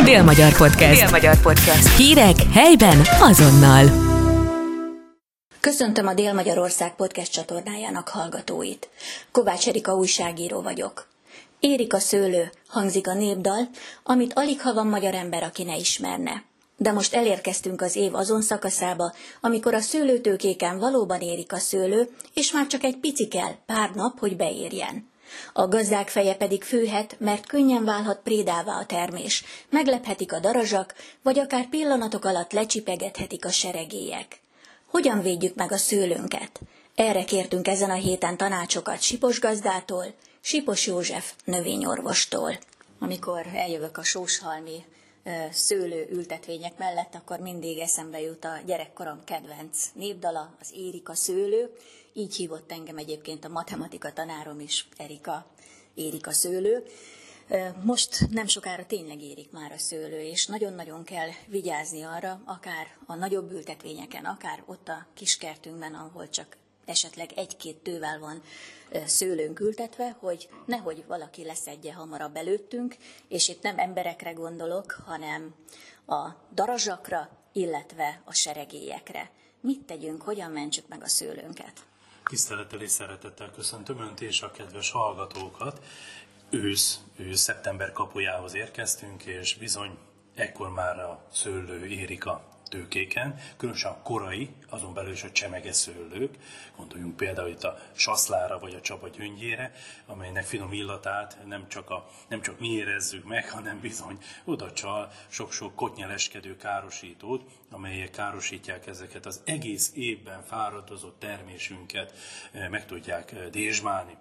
Dél-Magyar Podcast. Dél-Magyar Podcast. Hírek helyben azonnal. Köszöntöm a Dél-Magyarország podcast csatornájának hallgatóit. Kovács Erika újságíró vagyok. Érik a szőlő, hangzik a népdal, amit alig ha van magyar ember, aki ne ismerne. De most elérkeztünk az év azon szakaszába, amikor a szőlőtőkéken valóban érik a szőlő, és már csak egy pici kell, pár nap, hogy beérjen. A gazdák feje pedig főhet, mert könnyen válhat prédává a termés, meglephetik a darazsak, vagy akár pillanatok alatt lecsipegethetik a seregélyek. Hogyan védjük meg a szőlőnket? Erre kértünk ezen a héten tanácsokat Sipos gazdától, Sipos József növényorvostól. Amikor eljövök a sóshalmi szőlő ültetvények mellett, akkor mindig eszembe jut a gyerekkorom kedvenc népdala, az Érika szőlő. Így hívott engem egyébként a matematika tanárom is, Erika, Érika szőlő. Most nem sokára tényleg érik már a szőlő, és nagyon-nagyon kell vigyázni arra, akár a nagyobb ültetvényeken, akár ott a kiskertünkben, ahol csak esetleg egy-két tővel van szőlőnk ültetve, hogy nehogy valaki leszedje hamarabb előttünk, és itt nem emberekre gondolok, hanem a darazsakra, illetve a seregélyekre. Mit tegyünk, hogyan mentsük meg a szőlőnket? Tisztelettel és szeretettel köszöntöm Önt és a kedves hallgatókat. Ősz, ősz szeptember kapujához érkeztünk, és bizony ekkor már a szőlő érik a tőkéken, különösen a korai, azon belül is a csemege szőlők, gondoljunk például itt a saszlára vagy a csapa gyöngyére, amelynek finom illatát nem csak, a, nem csak mi érezzük meg, hanem bizony oda csal sok-sok kotnyeleskedő károsítót, amelyek károsítják ezeket az egész évben fáradozott termésünket, eh, meg tudják eh, dézsmálni.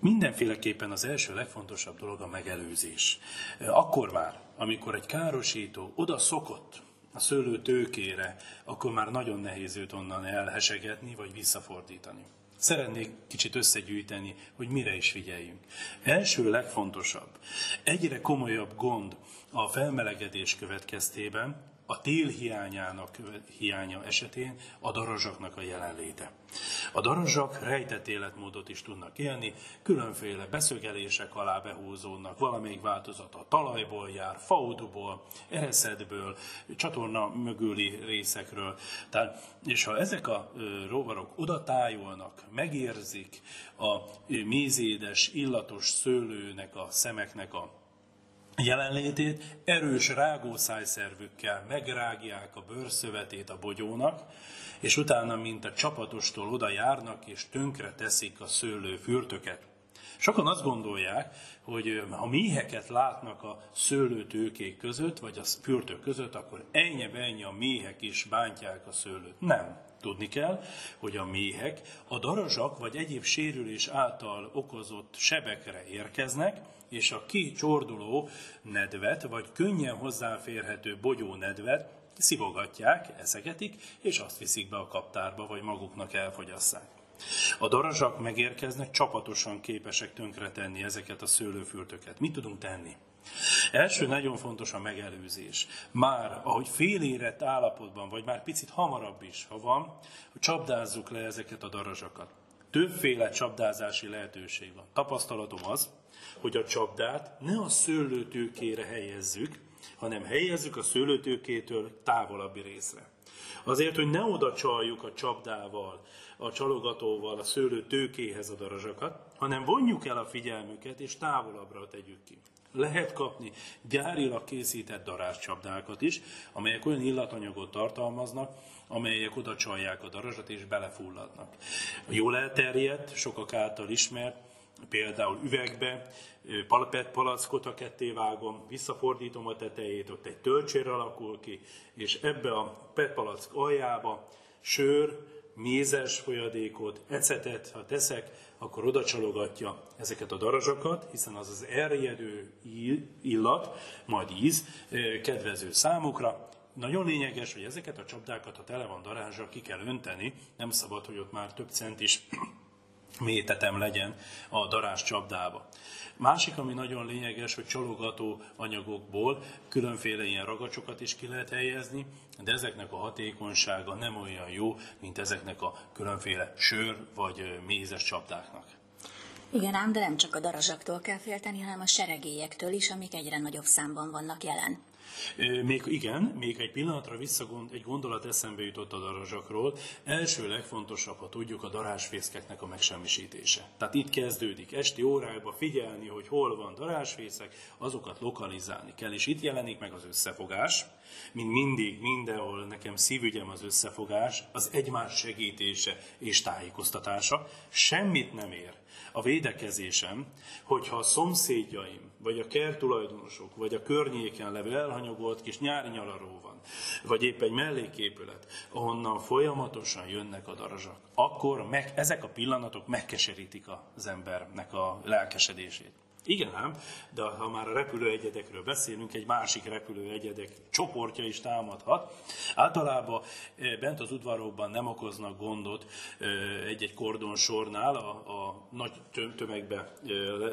Mindenféleképpen az első legfontosabb dolog a megelőzés. Eh, akkor már, amikor egy károsító oda szokott, a szőlő tőkére, akkor már nagyon nehéz őt onnan elhesegetni, vagy visszafordítani. Szeretnék kicsit összegyűjteni, hogy mire is figyeljünk. Első legfontosabb, egyre komolyabb gond a felmelegedés következtében, a tél hiányának hiánya esetén a darazsaknak a jelenléte. A darazsak rejtett életmódot is tudnak élni, különféle beszögelések alá behúzódnak, valamelyik változat a talajból jár, fauduból, ereszetből, csatorna mögüli részekről. Tehát, és ha ezek a rovarok oda tájolnak, megérzik a mézédes, illatos szőlőnek, a szemeknek a jelenlétét erős rágószájszervükkel megrágják a bőrszövetét a bogyónak, és utána, mint a csapatostól oda járnak, és tönkre teszik a szőlő fürtöket. Sokan azt gondolják, hogy ha méheket látnak a szőlőtőkék között, vagy a fürtök között, akkor ennyi ennyi a méhek is bántják a szőlőt. Nem. Tudni kell, hogy a méhek a darazsak vagy egyéb sérülés által okozott sebekre érkeznek, és a kicsorduló nedvet, vagy könnyen hozzáférhető bogyó nedvet szivogatják, eszegetik, és azt viszik be a kaptárba, vagy maguknak elfogyasszák. A darazsak megérkeznek, csapatosan képesek tönkretenni ezeket a szőlőfürtöket. Mit tudunk tenni? Első nagyon fontos a megelőzés. Már, ahogy félérett állapotban, vagy már picit hamarabb is, ha van, hogy csapdázzuk le ezeket a darazsakat. Többféle csapdázási lehetőség van. Tapasztalatom az, hogy a csapdát ne a szőlőtőkére helyezzük, hanem helyezzük a szőlőtőkétől távolabbi részre. Azért, hogy ne oda csaljuk a csapdával, a csalogatóval a szőlő tőkéhez a darazsakat, hanem vonjuk el a figyelmüket, és távolabbra tegyük ki. Lehet kapni gyárilag készített darázscsapdákat is, amelyek olyan illatanyagot tartalmaznak, amelyek oda csalják a darazsat és belefulladnak. Jól elterjedt, sokak által ismert, például üvegbe, palapet palackot a ketté vágom, visszafordítom a tetejét, ott egy tölcsér alakul ki, és ebbe a PET palack aljába sör, mézes folyadékot, ecetet, ha teszek, akkor oda csalogatja ezeket a darazsakat, hiszen az az erjedő illat, majd íz, kedvező számukra. Nagyon lényeges, hogy ezeket a csapdákat, ha tele van darázsal, ki kell önteni, nem szabad, hogy ott már több cent is métetem legyen a darás csapdába. Másik, ami nagyon lényeges, hogy csalogató anyagokból különféle ilyen ragacsokat is ki lehet helyezni, de ezeknek a hatékonysága nem olyan jó, mint ezeknek a különféle sör vagy mézes csapdáknak. Igen ám, de nem csak a darazsaktól kell félteni, hanem a seregélyektől is, amik egyre nagyobb számban vannak jelen. Még igen, még egy pillanatra visszagond, egy gondolat eszembe jutott a darazsakról. Első legfontosabb, ha tudjuk, a darásfészkeknek a megsemmisítése. Tehát itt kezdődik. Esti órákban figyelni, hogy hol van darásfészek, azokat lokalizálni kell. És itt jelenik meg az összefogás. Mint mindig, mindenhol nekem szívügyem az összefogás, az egymás segítése és tájékoztatása. Semmit nem ér a védekezésem, hogyha a szomszédjaim, vagy a kertulajdonosok, vagy a környéken levő elhanyagolt kis nyári nyalaró van, vagy épp egy melléképület, ahonnan folyamatosan jönnek a darazsak, akkor meg, ezek a pillanatok megkeserítik az embernek a lelkesedését. Igen ám, de ha már a repülőegyedekről beszélünk, egy másik repülőegyedek csoportja is támadhat. Általában eh, bent az udvarokban nem okoznak gondot eh, egy-egy kordonsornál a, a nagy tömegbe eh,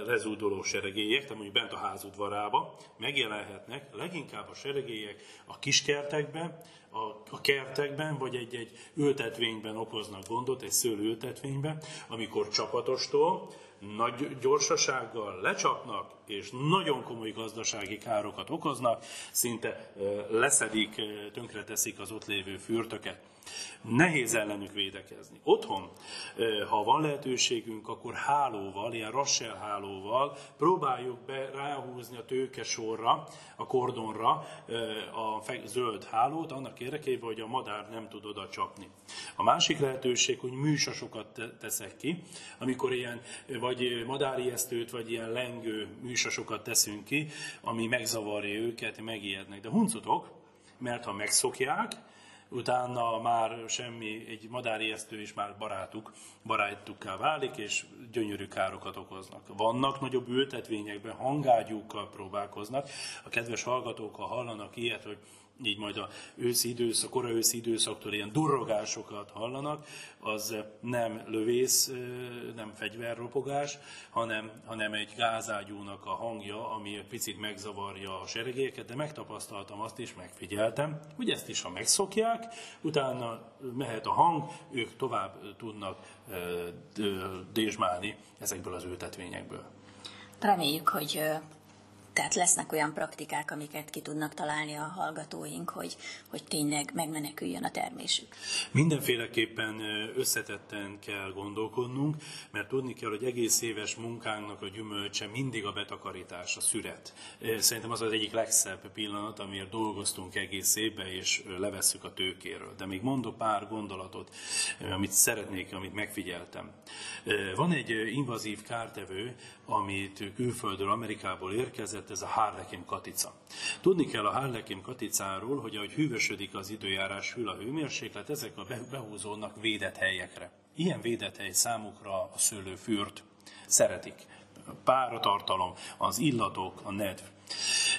lezúdoló seregélyek, tehát mondjuk bent a ház udvarába megjelenhetnek, leginkább a seregélyek a kiskertekben, a, a kertekben, vagy egy-egy ültetvényben okoznak gondot, egy szőlőültetvényben, amikor csapatostól, nagy gyorsasággal lecsapnak, és nagyon komoly gazdasági károkat okoznak, szinte leszedik, tönkreteszik az ott lévő fürtöket. Nehéz ellenük védekezni. Otthon, ha van lehetőségünk, akkor hálóval, ilyen rassel hálóval próbáljuk be ráhúzni a tőke sorra, a kordonra a zöld hálót, annak érdekében, hogy a madár nem tud oda csapni. A másik lehetőség, hogy műsasokat teszek ki, amikor ilyen vagy madárijesztőt, vagy ilyen lengő műsasokat teszünk ki, ami megzavarja őket, megijednek. De huncutok, mert ha megszokják, utána már semmi, egy madárijesztő is már barátuk, barátukká válik, és gyönyörű károkat okoznak. Vannak nagyobb ültetvényekben, hangágyúkkal próbálkoznak. A kedves hallgatók, ha hallanak ilyet, hogy így majd a őszi időszak, kora őszi időszaktól ilyen durrogásokat hallanak, az nem lövész, nem fegyverropogás, hanem, hanem egy gázágyúnak a hangja, ami picit megzavarja a seregéket, de megtapasztaltam azt is, megfigyeltem, hogy ezt is, ha megszokják, utána mehet a hang, ők tovább tudnak dézsmálni ezekből az ültetvényekből. Reméljük, hogy tehát lesznek olyan praktikák, amiket ki tudnak találni a hallgatóink, hogy, hogy tényleg megmeneküljön a termésük. Mindenféleképpen összetetten kell gondolkodnunk, mert tudni kell, hogy egész éves munkánknak a gyümölcse mindig a betakarítás, a szüret. Szerintem az az egyik legszebb pillanat, amiért dolgoztunk egész évben, és levesszük a tőkéről. De még mondok pár gondolatot, amit szeretnék, amit megfigyeltem. Van egy invazív kártevő, amit külföldről, Amerikából érkezett, ez a Harlekin katica. Tudni kell a Harlekin katicáról, hogy ahogy hűvösödik az időjárás, hűl a hőmérséklet, ezek a behúzódnak védett helyekre. Ilyen védett hely számukra a szőlőfürt szeretik. Páratartalom, az illatok, a nedv.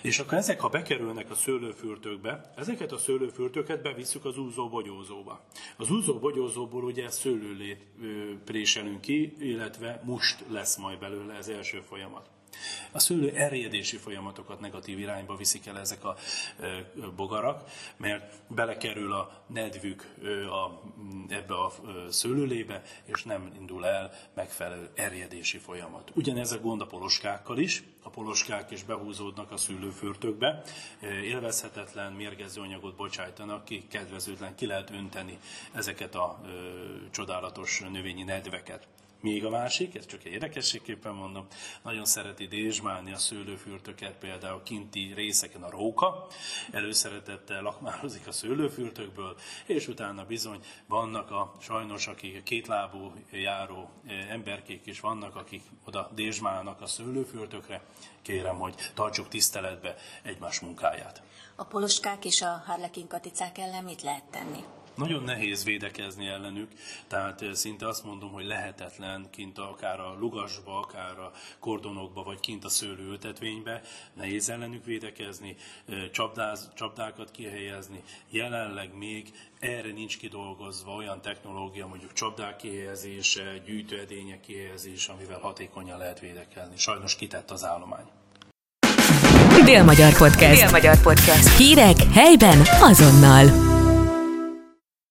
És akkor ezek, ha bekerülnek a szőlőfürtökbe, ezeket a szőlőfürtöket bevisszük az úzó-bogyózóba. Az úzó-bogyózóból ugye szőlőlét préselünk ki, illetve must lesz majd belőle az első folyamat. A szőlő erjedési folyamatokat negatív irányba viszik el ezek a bogarak, mert belekerül a nedvük a, ebbe a szőlőlébe, és nem indul el megfelelő erjedési folyamat. Ugyanez a gond a poloskákkal is, a poloskák is behúzódnak a szőlőfürtökbe, élvezhetetlen mérgező anyagot bocsájtanak ki, kedvezőtlen ki lehet önteni ezeket a ö, csodálatos növényi nedveket. Még a másik, ez csak egy érdekességképpen mondom, nagyon szereti dézsmálni a szőlőfürtöket, például kinti részeken a róka, előszeretettel lakmározik a szőlőfürtökből, és utána bizony vannak a sajnos, akik kétlábú járó eh, emberkék is vannak, akik oda dézsmálnak a szőlőfürtökre. Kérem, hogy tartsuk tiszteletbe egymás munkáját. A poloskák és a harlekin katicák ellen mit lehet tenni? Nagyon nehéz védekezni ellenük, tehát eh, szinte azt mondom, hogy lehetetlen kint akár a lugasba, akár a kordonokba, vagy kint a szőlőültetvénybe, nehéz ellenük védekezni, eh, csapdáz, csapdákat kihelyezni. Jelenleg még erre nincs kidolgozva olyan technológia, mondjuk csapdák kihelyezése, gyűjtőedények kihelyezése, amivel hatékonyan lehet védekezni. Sajnos kitett az állomány. Dél-Magyar Podcast. Dél-Magyar Podcast. Hírek helyben azonnal.